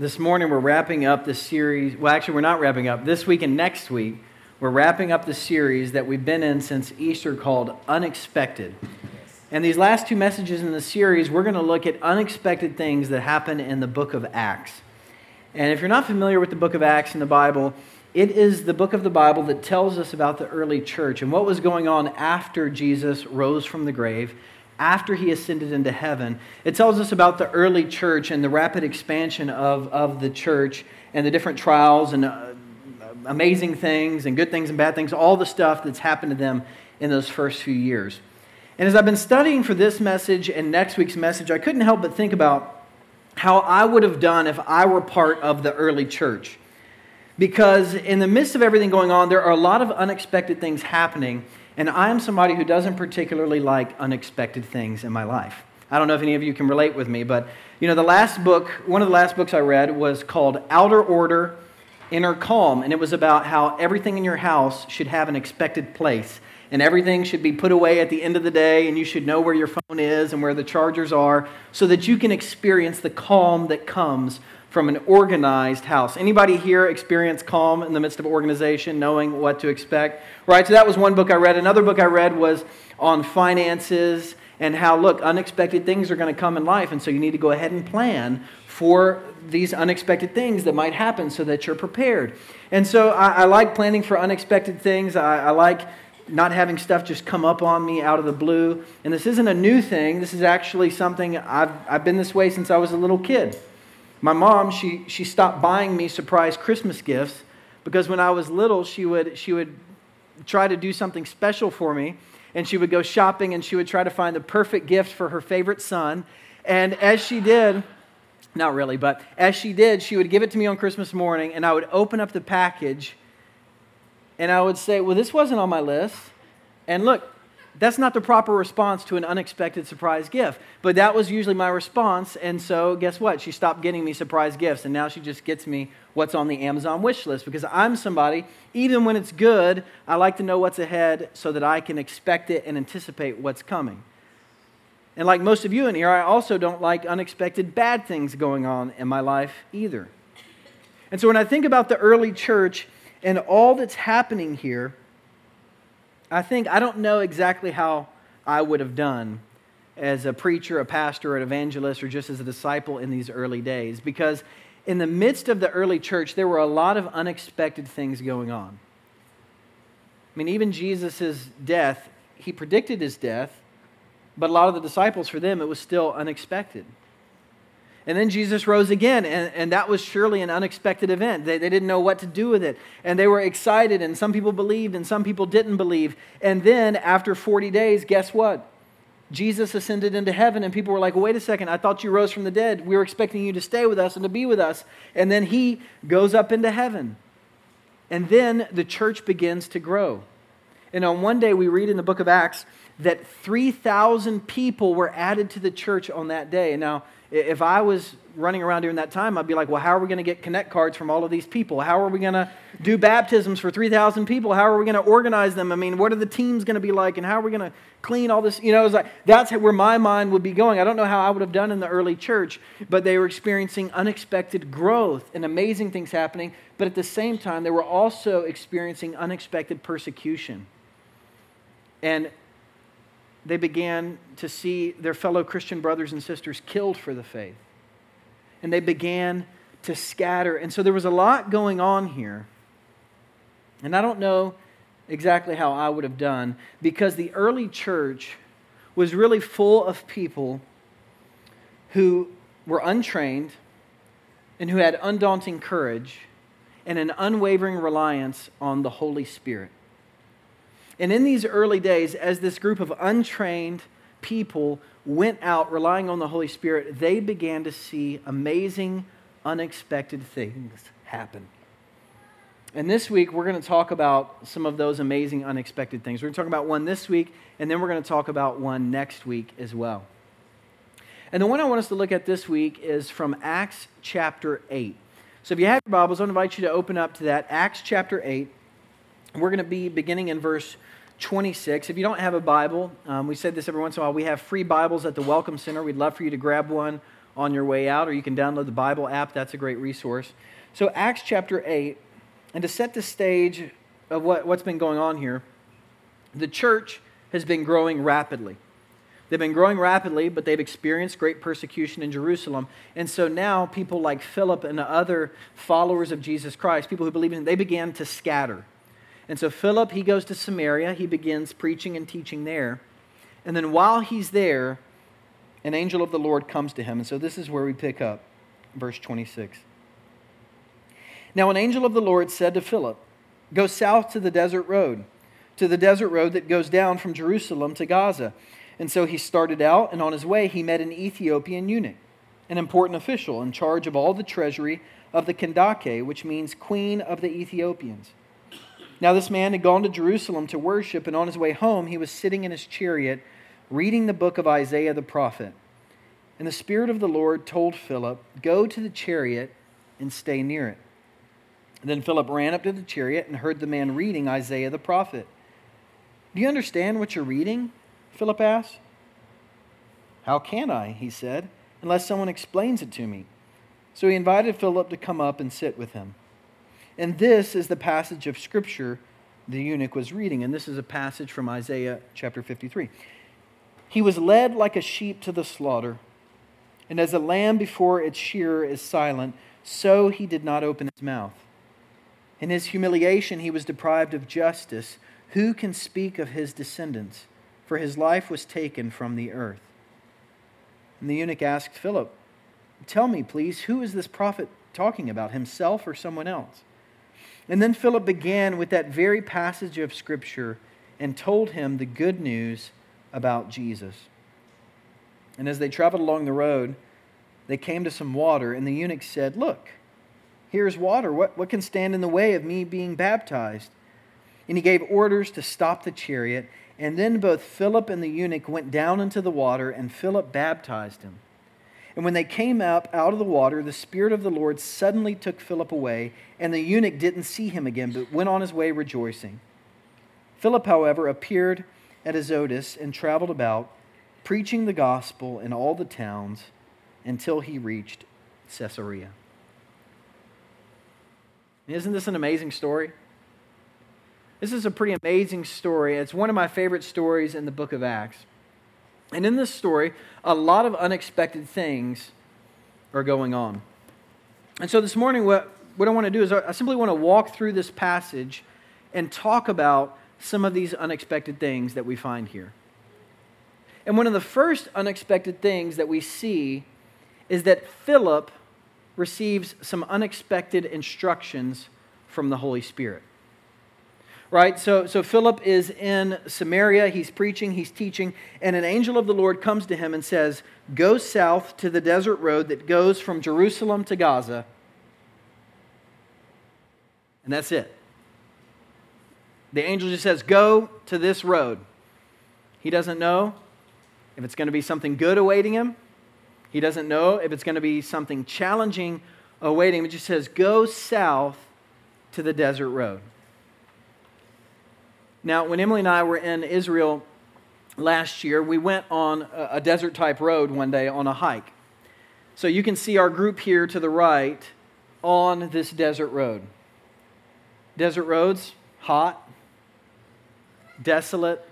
This morning we're wrapping up the series. Well, actually, we're not wrapping up. This week and next week, we're wrapping up the series that we've been in since Easter called Unexpected. And these last two messages in the series, we're going to look at unexpected things that happen in the book of Acts. And if you're not familiar with the book of Acts in the Bible, it is the book of the Bible that tells us about the early church and what was going on after Jesus rose from the grave after he ascended into heaven. It tells us about the early church and the rapid expansion of, of the church and the different trials and uh, amazing things and good things and bad things, all the stuff that's happened to them in those first few years. And as I've been studying for this message and next week's message, I couldn't help but think about how I would have done if I were part of the early church. Because in the midst of everything going on, there are a lot of unexpected things happening. And I am somebody who doesn't particularly like unexpected things in my life. I don't know if any of you can relate with me, but you know, the last book, one of the last books I read was called Outer Order, Inner Calm, and it was about how everything in your house should have an expected place. And everything should be put away at the end of the day, and you should know where your phone is and where the chargers are so that you can experience the calm that comes from an organized house. Anybody here experience calm in the midst of organization, knowing what to expect? Right? So that was one book I read. Another book I read was on finances and how, look, unexpected things are going to come in life, and so you need to go ahead and plan for these unexpected things that might happen so that you're prepared. And so I, I like planning for unexpected things. I, I like not having stuff just come up on me out of the blue. And this isn't a new thing. This is actually something I've, I've been this way since I was a little kid. My mom, she, she stopped buying me surprise Christmas gifts because when I was little, she would, she would try to do something special for me. And she would go shopping and she would try to find the perfect gift for her favorite son. And as she did, not really, but as she did, she would give it to me on Christmas morning and I would open up the package and I would say, Well, this wasn't on my list. And look, that's not the proper response to an unexpected surprise gift. But that was usually my response. And so, guess what? She stopped getting me surprise gifts. And now she just gets me what's on the Amazon wish list because I'm somebody, even when it's good, I like to know what's ahead so that I can expect it and anticipate what's coming. And like most of you in here, I also don't like unexpected bad things going on in my life either. And so, when I think about the early church and all that's happening here, I think I don't know exactly how I would have done as a preacher, a pastor, an evangelist, or just as a disciple in these early days because in the midst of the early church, there were a lot of unexpected things going on. I mean, even Jesus' death, he predicted his death, but a lot of the disciples, for them, it was still unexpected. And then Jesus rose again, and, and that was surely an unexpected event. They, they didn't know what to do with it. And they were excited, and some people believed, and some people didn't believe. And then, after 40 days, guess what? Jesus ascended into heaven, and people were like, wait a second, I thought you rose from the dead. We were expecting you to stay with us and to be with us. And then he goes up into heaven. And then the church begins to grow. And on one day, we read in the book of Acts that 3,000 people were added to the church on that day. Now, if I was running around during that time, I'd be like, well, how are we going to get connect cards from all of these people? How are we going to do baptisms for 3,000 people? How are we going to organize them? I mean, what are the teams going to be like? And how are we going to clean all this? You know, it's like, that's where my mind would be going. I don't know how I would have done in the early church, but they were experiencing unexpected growth and amazing things happening. But at the same time, they were also experiencing unexpected persecution. And they began to see their fellow Christian brothers and sisters killed for the faith. And they began to scatter. And so there was a lot going on here. And I don't know exactly how I would have done because the early church was really full of people who were untrained and who had undaunting courage and an unwavering reliance on the Holy Spirit. And in these early days, as this group of untrained people went out relying on the Holy Spirit, they began to see amazing, unexpected things happen. And this week, we're going to talk about some of those amazing, unexpected things. We're going to talk about one this week, and then we're going to talk about one next week as well. And the one I want us to look at this week is from Acts chapter 8. So if you have your Bibles, I invite you to open up to that, Acts chapter 8. We're going to be beginning in verse 26. If you don't have a Bible, um, we said this every once in a while, we have free Bibles at the Welcome Center. We'd love for you to grab one on your way out, or you can download the Bible app. That's a great resource. So, Acts chapter 8, and to set the stage of what, what's been going on here, the church has been growing rapidly. They've been growing rapidly, but they've experienced great persecution in Jerusalem. And so now people like Philip and other followers of Jesus Christ, people who believe in him, they began to scatter. And so Philip, he goes to Samaria. He begins preaching and teaching there. And then while he's there, an angel of the Lord comes to him. And so this is where we pick up verse 26. Now, an angel of the Lord said to Philip, Go south to the desert road, to the desert road that goes down from Jerusalem to Gaza. And so he started out, and on his way, he met an Ethiopian eunuch, an important official in charge of all the treasury of the Kandake, which means queen of the Ethiopians. Now, this man had gone to Jerusalem to worship, and on his way home, he was sitting in his chariot reading the book of Isaiah the prophet. And the Spirit of the Lord told Philip, Go to the chariot and stay near it. Then Philip ran up to the chariot and heard the man reading Isaiah the prophet. Do you understand what you're reading? Philip asked. How can I, he said, unless someone explains it to me? So he invited Philip to come up and sit with him. And this is the passage of Scripture the eunuch was reading. And this is a passage from Isaiah chapter 53. He was led like a sheep to the slaughter, and as a lamb before its shearer is silent, so he did not open his mouth. In his humiliation, he was deprived of justice. Who can speak of his descendants? For his life was taken from the earth. And the eunuch asked Philip, Tell me, please, who is this prophet talking about, himself or someone else? And then Philip began with that very passage of Scripture and told him the good news about Jesus. And as they traveled along the road, they came to some water, and the eunuch said, Look, Here's water. What, what can stand in the way of me being baptized? And he gave orders to stop the chariot. And then both Philip and the eunuch went down into the water, and Philip baptized him. And when they came up out of the water, the Spirit of the Lord suddenly took Philip away, and the eunuch didn't see him again, but went on his way rejoicing. Philip, however, appeared at Azotus and traveled about, preaching the gospel in all the towns until he reached Caesarea. Isn't this an amazing story? This is a pretty amazing story. It's one of my favorite stories in the book of Acts. And in this story, a lot of unexpected things are going on. And so this morning, what, what I want to do is I simply want to walk through this passage and talk about some of these unexpected things that we find here. And one of the first unexpected things that we see is that Philip receives some unexpected instructions from the Holy Spirit. Right? So, so Philip is in Samaria. He's preaching, he's teaching, and an angel of the Lord comes to him and says, Go south to the desert road that goes from Jerusalem to Gaza. And that's it. The angel just says, Go to this road. He doesn't know if it's going to be something good awaiting him he doesn't know if it's going to be something challenging awaiting him. It just says, Go south to the desert road. Now, when Emily and I were in Israel last year, we went on a desert type road one day on a hike. So you can see our group here to the right on this desert road. Desert roads, hot, desolate,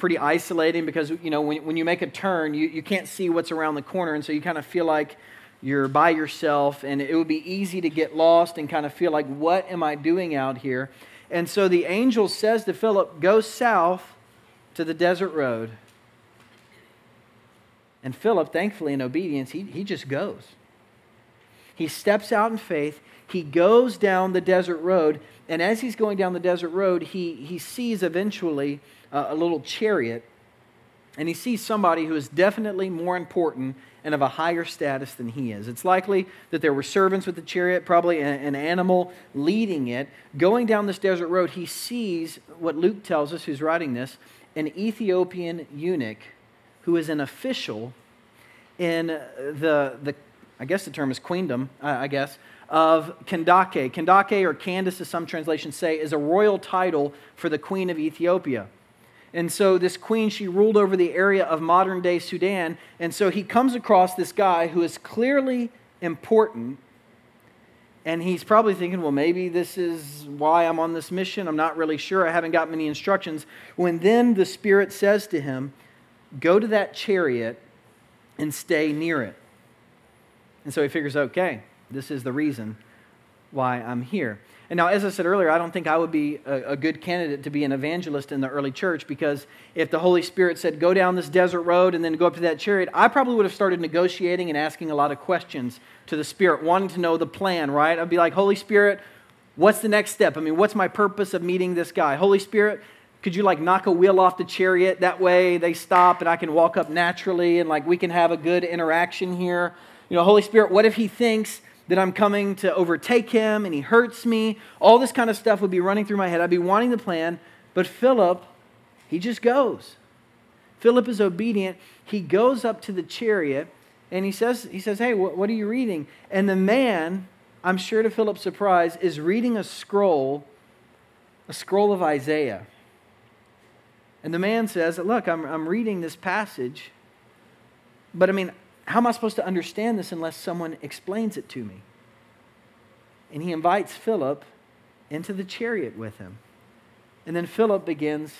pretty isolating because you know when, when you make a turn you, you can't see what's around the corner and so you kind of feel like you're by yourself and it would be easy to get lost and kind of feel like what am i doing out here and so the angel says to philip go south to the desert road. And philip thankfully in obedience he, he just goes. He steps out in faith. He goes down the desert road. And as he's going down the desert road he, he sees eventually uh, a little chariot, and he sees somebody who is definitely more important and of a higher status than he is. It's likely that there were servants with the chariot, probably an animal leading it. Going down this desert road, he sees what Luke tells us, who's writing this, an Ethiopian eunuch who is an official in the, the I guess the term is queendom, I guess, of Kandake. Kandake, or Candace, as some translations say, is a royal title for the queen of Ethiopia. And so this queen, she ruled over the area of modern day Sudan. And so he comes across this guy who is clearly important. And he's probably thinking, well, maybe this is why I'm on this mission. I'm not really sure. I haven't got many instructions. When then the Spirit says to him, Go to that chariot and stay near it. And so he figures, okay, this is the reason why I'm here. And now, as I said earlier, I don't think I would be a, a, good candidate to be an evangelist in the early church because if the Holy Spirit said, go down this desert road and then go up to that chariot, I probably would have started negotiating and asking a lot of questions to the Spirit, wanting to know the plan, right? I'd be like, Holy Spirit, what's the next step? I mean, what's my purpose of meeting this guy? Holy Spirit, could you like knock a wheel off the chariot? That way they stop and I can walk up naturally and like we can have a good interaction here. You know, Holy Spirit, what if he thinks that I'm coming to overtake him and he hurts me. All this kind of stuff would be running through my head. I'd be wanting the plan, but Philip, he just goes. Philip is obedient. He goes up to the chariot and he says, he says Hey, what, what are you reading? And the man, I'm sure to Philip's surprise, is reading a scroll, a scroll of Isaiah. And the man says, Look, I'm, I'm reading this passage, but I mean, how am I supposed to understand this unless someone explains it to me? And he invites Philip into the chariot with him. And then Philip begins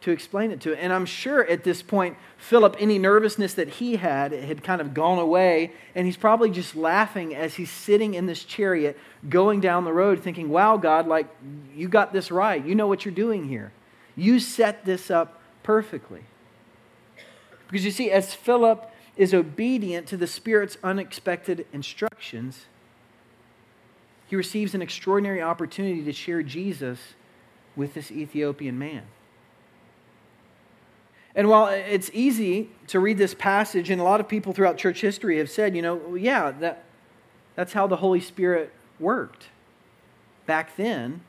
to explain it to him. And I'm sure at this point, Philip, any nervousness that he had had kind of gone away. And he's probably just laughing as he's sitting in this chariot going down the road, thinking, wow, God, like, you got this right. You know what you're doing here. You set this up perfectly. Because you see, as Philip is obedient to the Spirit's unexpected instructions, he receives an extraordinary opportunity to share Jesus with this Ethiopian man. And while it's easy to read this passage, and a lot of people throughout church history have said, you know, yeah, that, that's how the Holy Spirit worked. Back then,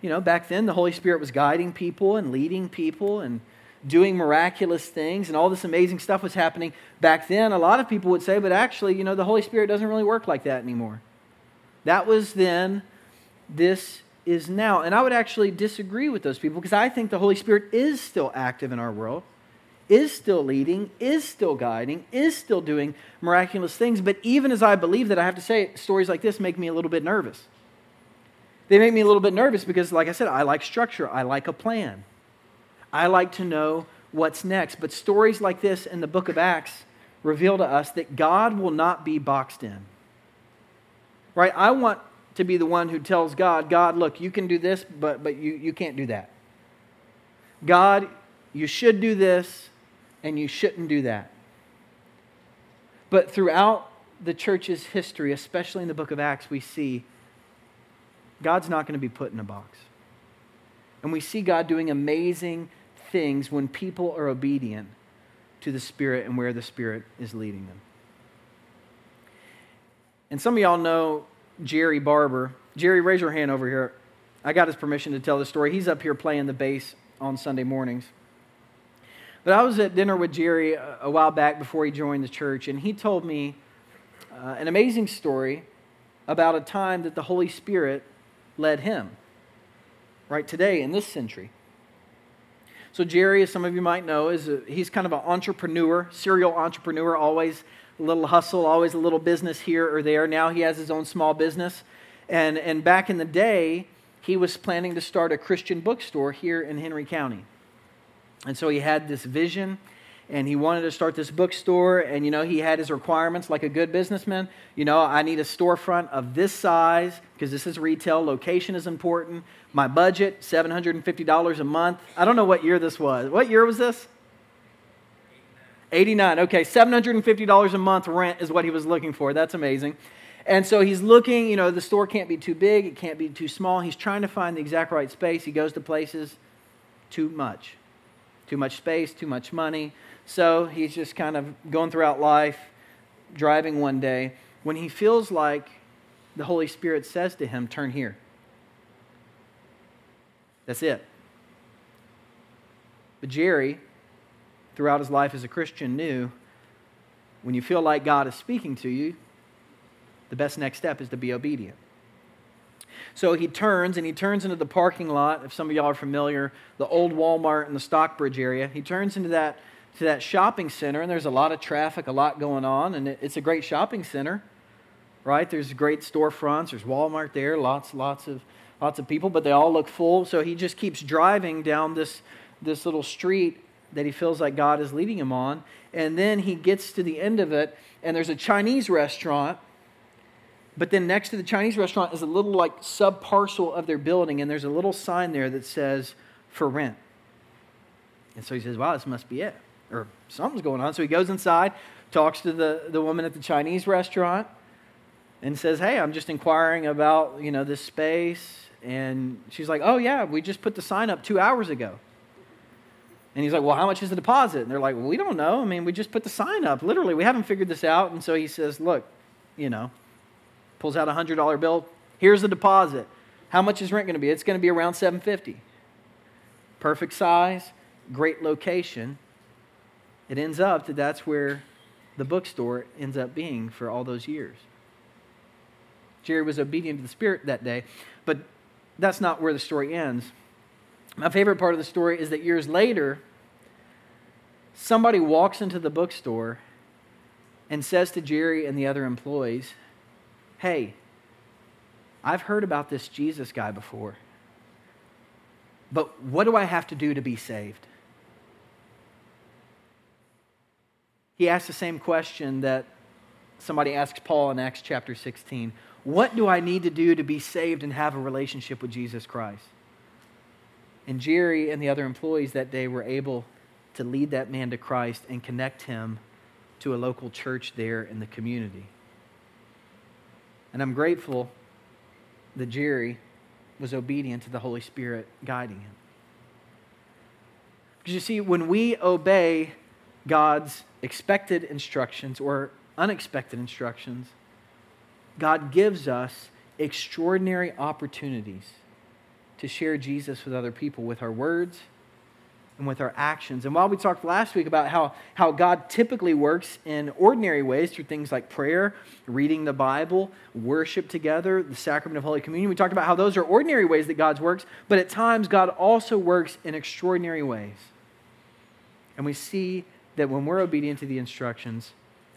you know, back then the Holy Spirit was guiding people and leading people and doing miraculous things and all this amazing stuff was happening back then, a lot of people would say, but actually, you know, the Holy Spirit doesn't really work like that anymore. That was then, this is now. And I would actually disagree with those people because I think the Holy Spirit is still active in our world, is still leading, is still guiding, is still doing miraculous things. But even as I believe that, I have to say, stories like this make me a little bit nervous. They make me a little bit nervous because, like I said, I like structure, I like a plan. I like to know what's next. But stories like this in the book of Acts reveal to us that God will not be boxed in. Right? I want to be the one who tells God, God, look, you can do this, but, but you, you can't do that. God, you should do this, and you shouldn't do that. But throughout the church's history, especially in the book of Acts, we see God's not going to be put in a box. And we see God doing amazing things when people are obedient to the Spirit and where the Spirit is leading them. And some of y'all know Jerry Barber. Jerry, raise your hand over here. I got his permission to tell the story. He's up here playing the bass on Sunday mornings. But I was at dinner with Jerry a, while back before he joined the church, and he told me uh, an amazing story about a time that the Holy Spirit led him, right today in this century. So Jerry, as some of you might know, is a, he's kind of an entrepreneur, serial entrepreneur, always a little hustle, always a little business here or there. Now he has his own small business. And, and back in the day, he was planning to start a Christian bookstore here in Henry County. And so he had this vision and he wanted to start this bookstore and you know he had his requirements like a good businessman. You know i need a storefront of this size because this is retail location is important. My budget $750 a month. I don't know what year this was. What year was this? 89 okay $750 a month rent is what he was looking for. That's amazing. And so he's looking you know the store can't be too big it can't be too small. He's trying to find the exact right space. He goes to places too much too much space too much money so he's just kind of going throughout life, driving one day, when he feels like the Holy Spirit says to him, Turn here. That's it. But Jerry, throughout his life as a Christian, knew when you feel like God is speaking to you, the best next step is to be obedient. So he turns and he turns into the parking lot. If some of y'all are familiar, the old Walmart in the Stockbridge area, he turns into that to that shopping center, and there's a lot of traffic, a lot going on, and it's a great shopping center, right? There's great storefronts. There's Walmart there, lots, lots of, lots of people, but they all look full. So he just keeps driving down this this little street that he feels like God is leading him on, and then he gets to the end of it, and there's a Chinese restaurant. But then next to the Chinese restaurant is a little like sub parcel of their building, and there's a little sign there that says for rent. And so he says, Wow, this must be it or something's going on. So he goes inside, talks to the, the woman at the Chinese restaurant, and says, Hey, I'm just inquiring about, you know, this space. And she's like, Oh, yeah, we just put the sign up two hours ago. And he's like, Well, how much is the deposit? And they're like, Well, we don't know. I mean, we just put the sign up. Literally, we haven't figured this out. And so he says, Look, you know, pulls out a $100 bill. Here's the deposit. How much is rent going to be? It's going to be around 750 Perfect size, great location it ends up that that's where the bookstore ends up being for all those years. Jerry was obedient to the Spirit that day, but that's not where the story ends. My favorite part of the story is that years later, somebody walks into the bookstore and says to Jerry and the other employees, Hey, I've heard about this Jesus guy before, but what do I have to do to be saved? he asks the same question that somebody asks Paul in Acts chapter 16 What do I need to do to be saved and have a relationship with Jesus Christ? And Jerry and the other employees that day were able to lead that man to Christ and connect him to a local church there in the community. And I'm grateful that Jerry was obedient to the Holy Spirit guiding him. Because you see, when we obey God's expected instructions or unexpected instructions, God gives us extraordinary opportunities to share Jesus with other people with our words and with our actions. And while we talked last week about how, how God typically works in ordinary ways through things like prayer, reading the Bible, worship together, the sacrament of Holy Communion, we talked about how those are ordinary ways that God works, but at times God also works in extraordinary ways. And we see that when we're obedient to the instructions,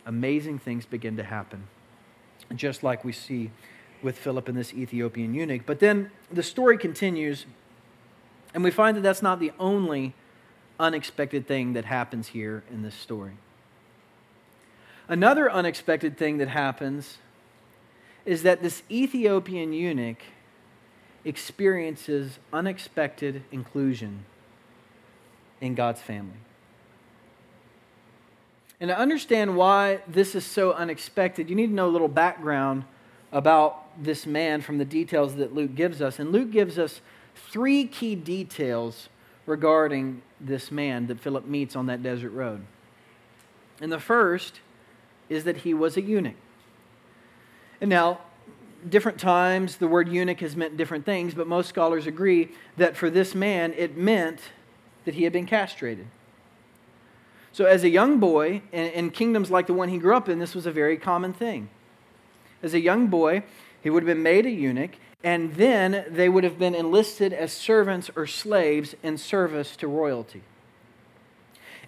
amazing things begin to happen, just like we see with Philip and this Ethiopian eunuch. But then the story continues, and we find that that's not the only unexpected thing that happens here in this story. Another unexpected thing that happens is that this Ethiopian eunuch experiences unexpected inclusion in God's family. And to understand why this is so unexpected, you need to know a little background about this man from the details that Luke gives us. And Luke gives us three key details regarding this man that Philip meets on that desert road. And the first is that he was a eunuch. And now, different times, the word eunuch has meant different things, but most scholars agree that for this man, it meant that he had been castrated. So, as a young boy, in, in kingdoms like the one he grew up in, this was a very common thing. As a young boy, he would have been made a eunuch, and then they would have been enlisted as servants or slaves in service to royalty.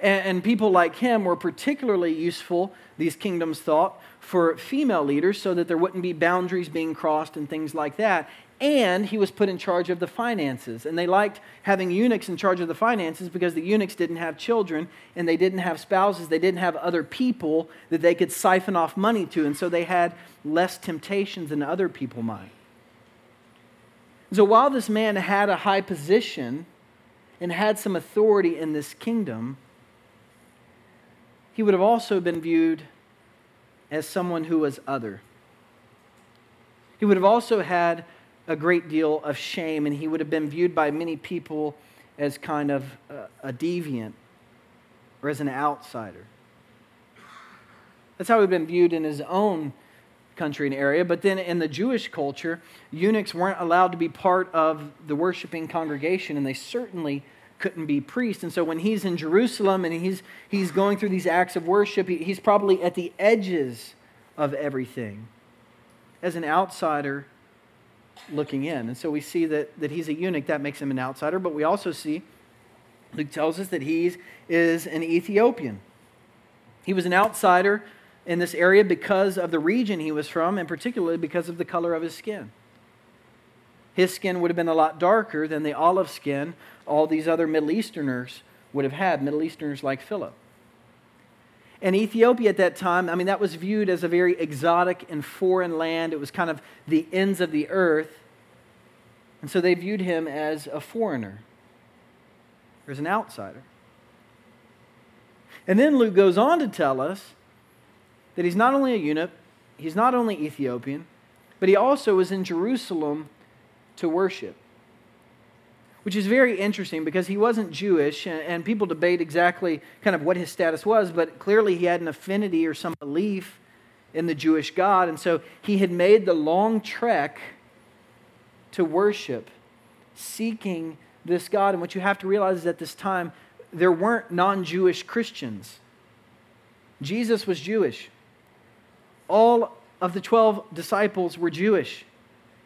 And, and, people like him were particularly useful, these kingdoms thought, for female leaders so that there wouldn't be boundaries being crossed and things like that and he was put in charge of the finances. And they liked having eunuchs in charge of the finances because the eunuchs didn't have children and they didn't have spouses, they didn't have other people that they could siphon off money to, and so they had less temptations than other people might. So while this man had a high position and had some authority in this kingdom, he would have also been viewed as someone who was other. He would have also had a great deal of shame, and he would have been viewed by many people as kind of a, a deviant or as an outsider. That's how he'd been viewed in his own country and area. But then in the Jewish culture, eunuchs weren't allowed to be part of the worshiping congregation, and they certainly couldn't be priests. And so when he's in Jerusalem and he's, he's going through these acts of worship, he, he's probably at the edges of everything. As an outsider, looking in. And so we see that, that he's a eunuch, that makes him an outsider, but we also see, Luke tells us that he is an Ethiopian. He was an outsider in this area because of the region he was from, and particularly because of the color of his skin. His skin would have been a lot darker than the olive skin all these other Middle Easterners would have had, Middle Easterners like Philip. And Ethiopia at that time, I mean, that was viewed as a very exotic and foreign land. It was kind of the ends of the earth. And so they viewed him as a foreigner, or as an outsider. And then Luke goes on to tell us that he's not only a eunuch, he's not only Ethiopian, but he also was in Jerusalem to worship which is very interesting because he wasn't Jewish, and, people debate exactly kind of what his status was, but clearly he had an affinity or some belief in the Jewish God, and so he had made the long trek to worship, seeking this God. And what you have to realize is at this time, there weren't non Jewish Christians. Jesus was Jewish. All of the 12 disciples were Jewish.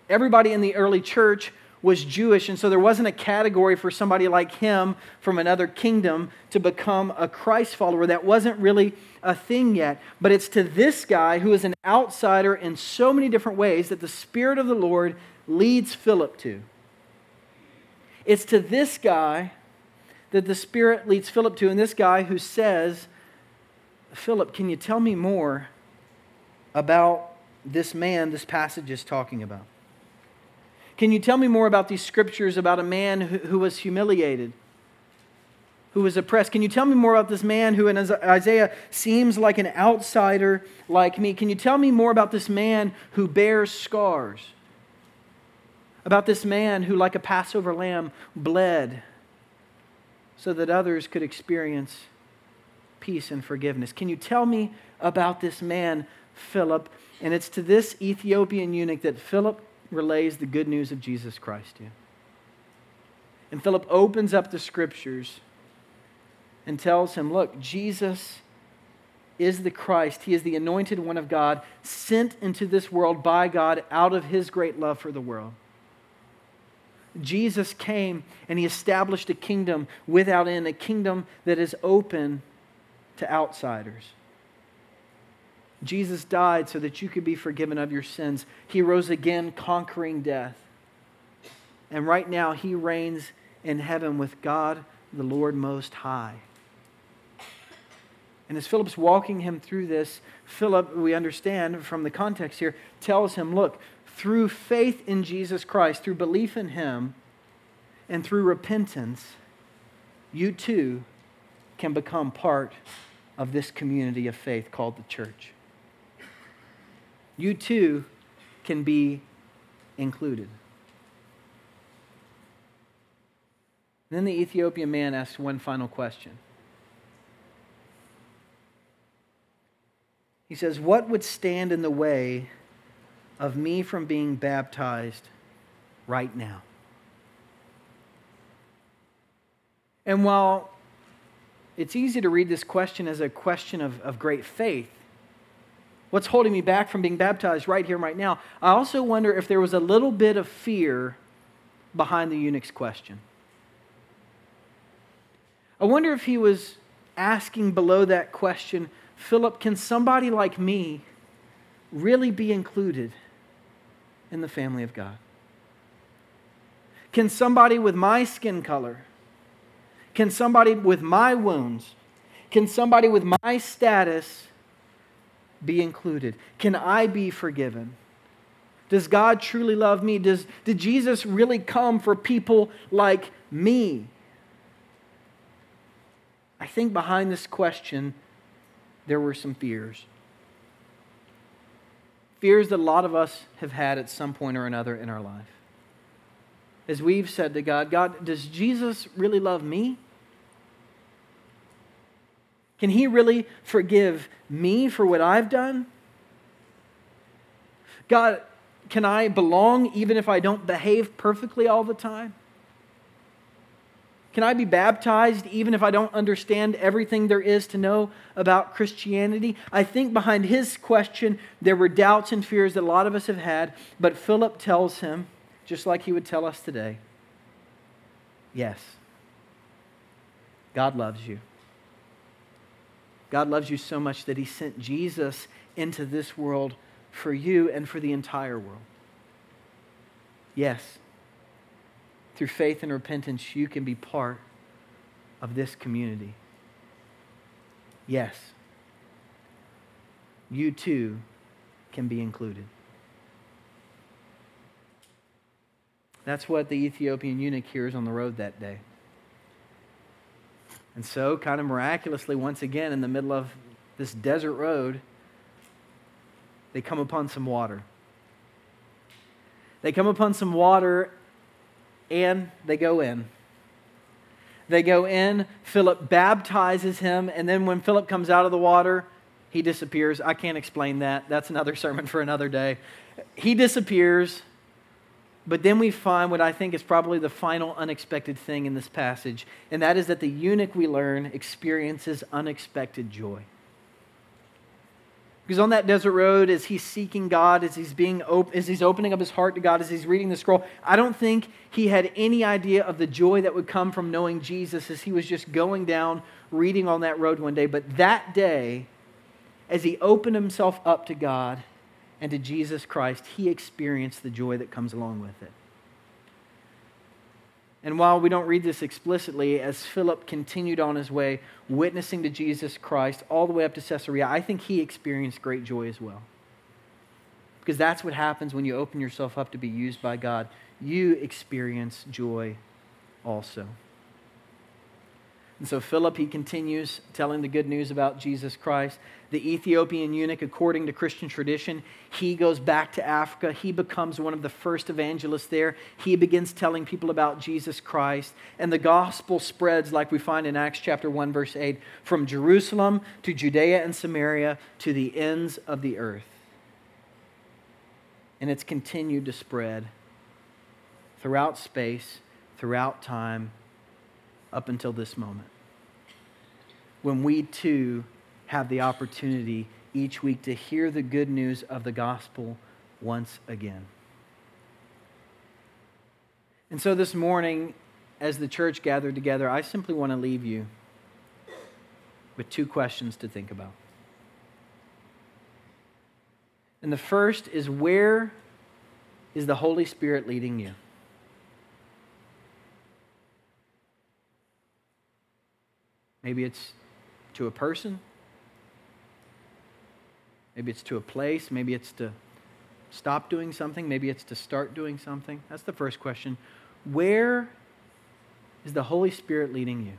Everybody in the early church was Jewish, and so there wasn't a category for somebody like him from another kingdom to become a Christ follower. That wasn't really a thing yet. But it's to this guy who is an outsider in so many different ways that the Spirit of the Lord leads Philip to. It's to this guy that the Spirit leads Philip to, and this guy who says, Philip, can you tell me more about this man this passage is talking about? Can you tell me more about these scriptures about a man who, who was humiliated, who was oppressed? Can you tell me more about this man who in Isaiah seems like an outsider like me? Can you tell me more about this man who bears scars? About this man who, like a Passover lamb, bled so that others could experience peace and forgiveness. Can you tell me about this man, Philip? And it's to this Ethiopian eunuch that Philip relays the good news of Jesus Christ to. And Philip opens up the scriptures and tells him, Look, Jesus is the Christ. He is the anointed one of God, sent into this world by God out of his great love for the world. Jesus came and he established a kingdom without end, a kingdom that is open to outsiders. Jesus died so that you could be forgiven of your sins. He rose again, conquering death. And right now, he reigns in heaven with God, the Lord Most High. And as Philip's walking him through this, Philip, we understand from the context here, tells him, look, through faith in Jesus Christ, through belief in him, and through repentance, you too can become part of this community of faith called the church you too can be included. then the Ethiopian man asks one final question. He says, What would stand in the way of me from being baptized right now? And while it's easy to read this question as a question of, of great faith, What's holding me back from being baptized right here, right now? I also wonder if there was a little bit of fear behind the eunuch's question. I wonder if he was asking below that question, Philip, can somebody like me really be included in the family of God? Can somebody with my skin color, can somebody with my wounds, can somebody with my status be included? Can I be forgiven? Does God truly love me? Does, did Jesus really come for people like me? I think behind this question, there were some fears. Fears that a lot of us have had at some point or another in our life. As we've said to God, God, does Jesus really love me? Can He really forgive me for what I've done? God, can I belong even if I don't behave perfectly all the time? Can I be baptized even if I don't understand everything there is to know about Christianity? I think behind his question, there were doubts and fears that a lot of us have had, but Philip tells him just like he would tell us today yes, God loves you. God loves you so much that he sent Jesus into this world for you and for the entire world. Yes, through faith and repentance, you can be part of this community. Yes, you too can be included. That's what the Ethiopian eunuch hears on the road that day. And so, kind of miraculously, once again, in the middle of this desert road, they come upon some water. They come upon some water and they go in. They go in, Philip baptizes him, and then when Philip comes out of the water, he disappears. I can't explain that. That's another sermon for another day. He disappears, but then we find what I think is probably the final unexpected thing in this passage, and that is that the eunuch we learn experiences unexpected joy. Because on that desert road, as he's seeking God, as he's, being op- as he's opening up his heart to God, as he's reading the scroll, I don't think he had any idea of the joy that would come from knowing Jesus as he was just going down, reading on that road one day. But that day, as he opened himself up to God and to Jesus Christ, he experienced the joy that comes along with it. And while we don't read this explicitly, as Philip continued on his way, witnessing to Jesus Christ all the way up to Caesarea, I think he experienced great joy as well. Because that's what happens when you open yourself up to be used by God. You experience joy also. And so Philip, he continues telling the good news about Jesus Christ. The Ethiopian eunuch, according to Christian tradition, he goes back to Africa. He becomes one of the first evangelists there. He begins telling people about Jesus Christ. And the gospel spreads, like we find in Acts chapter 1, verse 8, from Jerusalem to Judea and Samaria to the ends of the earth. And it's continued to spread throughout space, throughout time, up until this moment when we too have the opportunity each week to hear the good news of the gospel once again. And so this morning, as the church gathered together, I simply want to leave you with two questions to think about. And the first is where is the Holy Spirit leading you? Maybe it's to a person. Maybe it's to a place. Maybe it's to stop doing something. Maybe it's to start doing something. That's the first question. Where is the Holy Spirit leading you?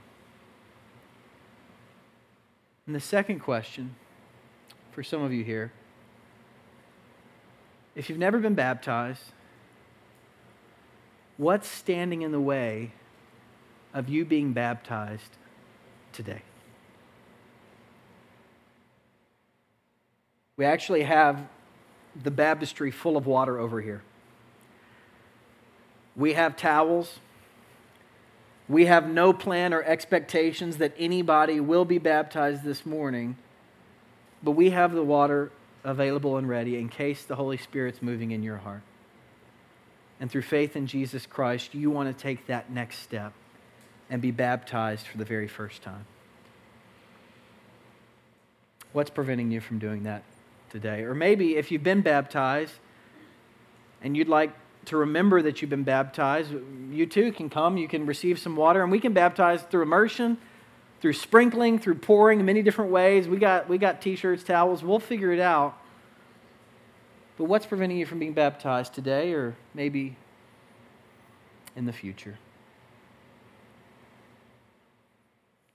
And the second question for some of you here if you've never been baptized, what's standing in the way of you being baptized today? We actually have the baptistry full of water over here. We have towels. We have no plan or expectations that anybody will be baptized this morning, but we have the water available and ready in case the Holy Spirit's moving in your heart. And through faith in Jesus Christ, you want to take that next step and be baptized for the very first time. What's preventing you from doing that today. Or maybe if you've been baptized and you'd like to remember that you've been baptized, you too can come. You can receive some water, and we can baptize through immersion, through sprinkling, through pouring in many different ways. We got, we got t shirts, towels. We'll figure it out. But what's preventing you from being baptized today or maybe in the future?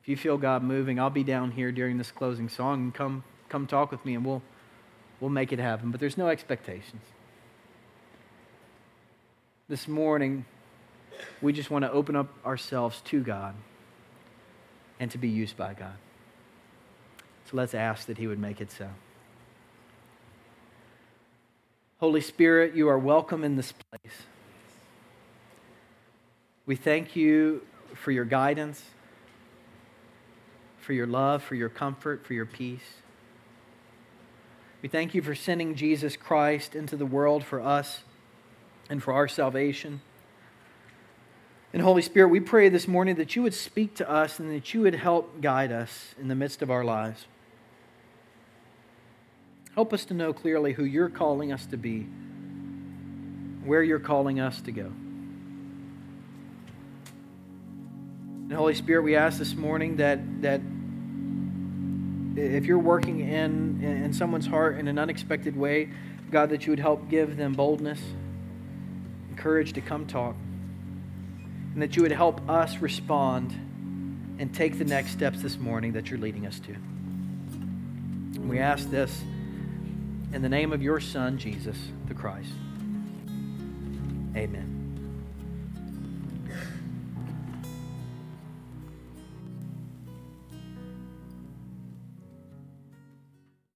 If you feel God moving, I'll be down here during this closing song and come, come talk with me and we'll we'll make it happen. But there's no expectations. This morning, we just want to open up ourselves to God and to be used by God. So let's ask that He would make it so. Holy Spirit, you are welcome in this place. We thank you for your guidance, for your love, for your comfort, for your peace. We thank you for sending Jesus Christ into the world for us and for our salvation. And Holy Spirit, we pray this morning that you would speak to us and that you would help guide us in the midst of our lives. Help us to know clearly who you're calling us to be, where you're calling us to go. And Holy Spirit, we ask this morning that, that if you're working in, in someone's heart in an unexpected way, God, that you would help give them boldness and courage to come talk. And that you would help us respond and take the next steps this morning that you're leading us to. We ask this in the name of your Son, Jesus the Christ. Amen.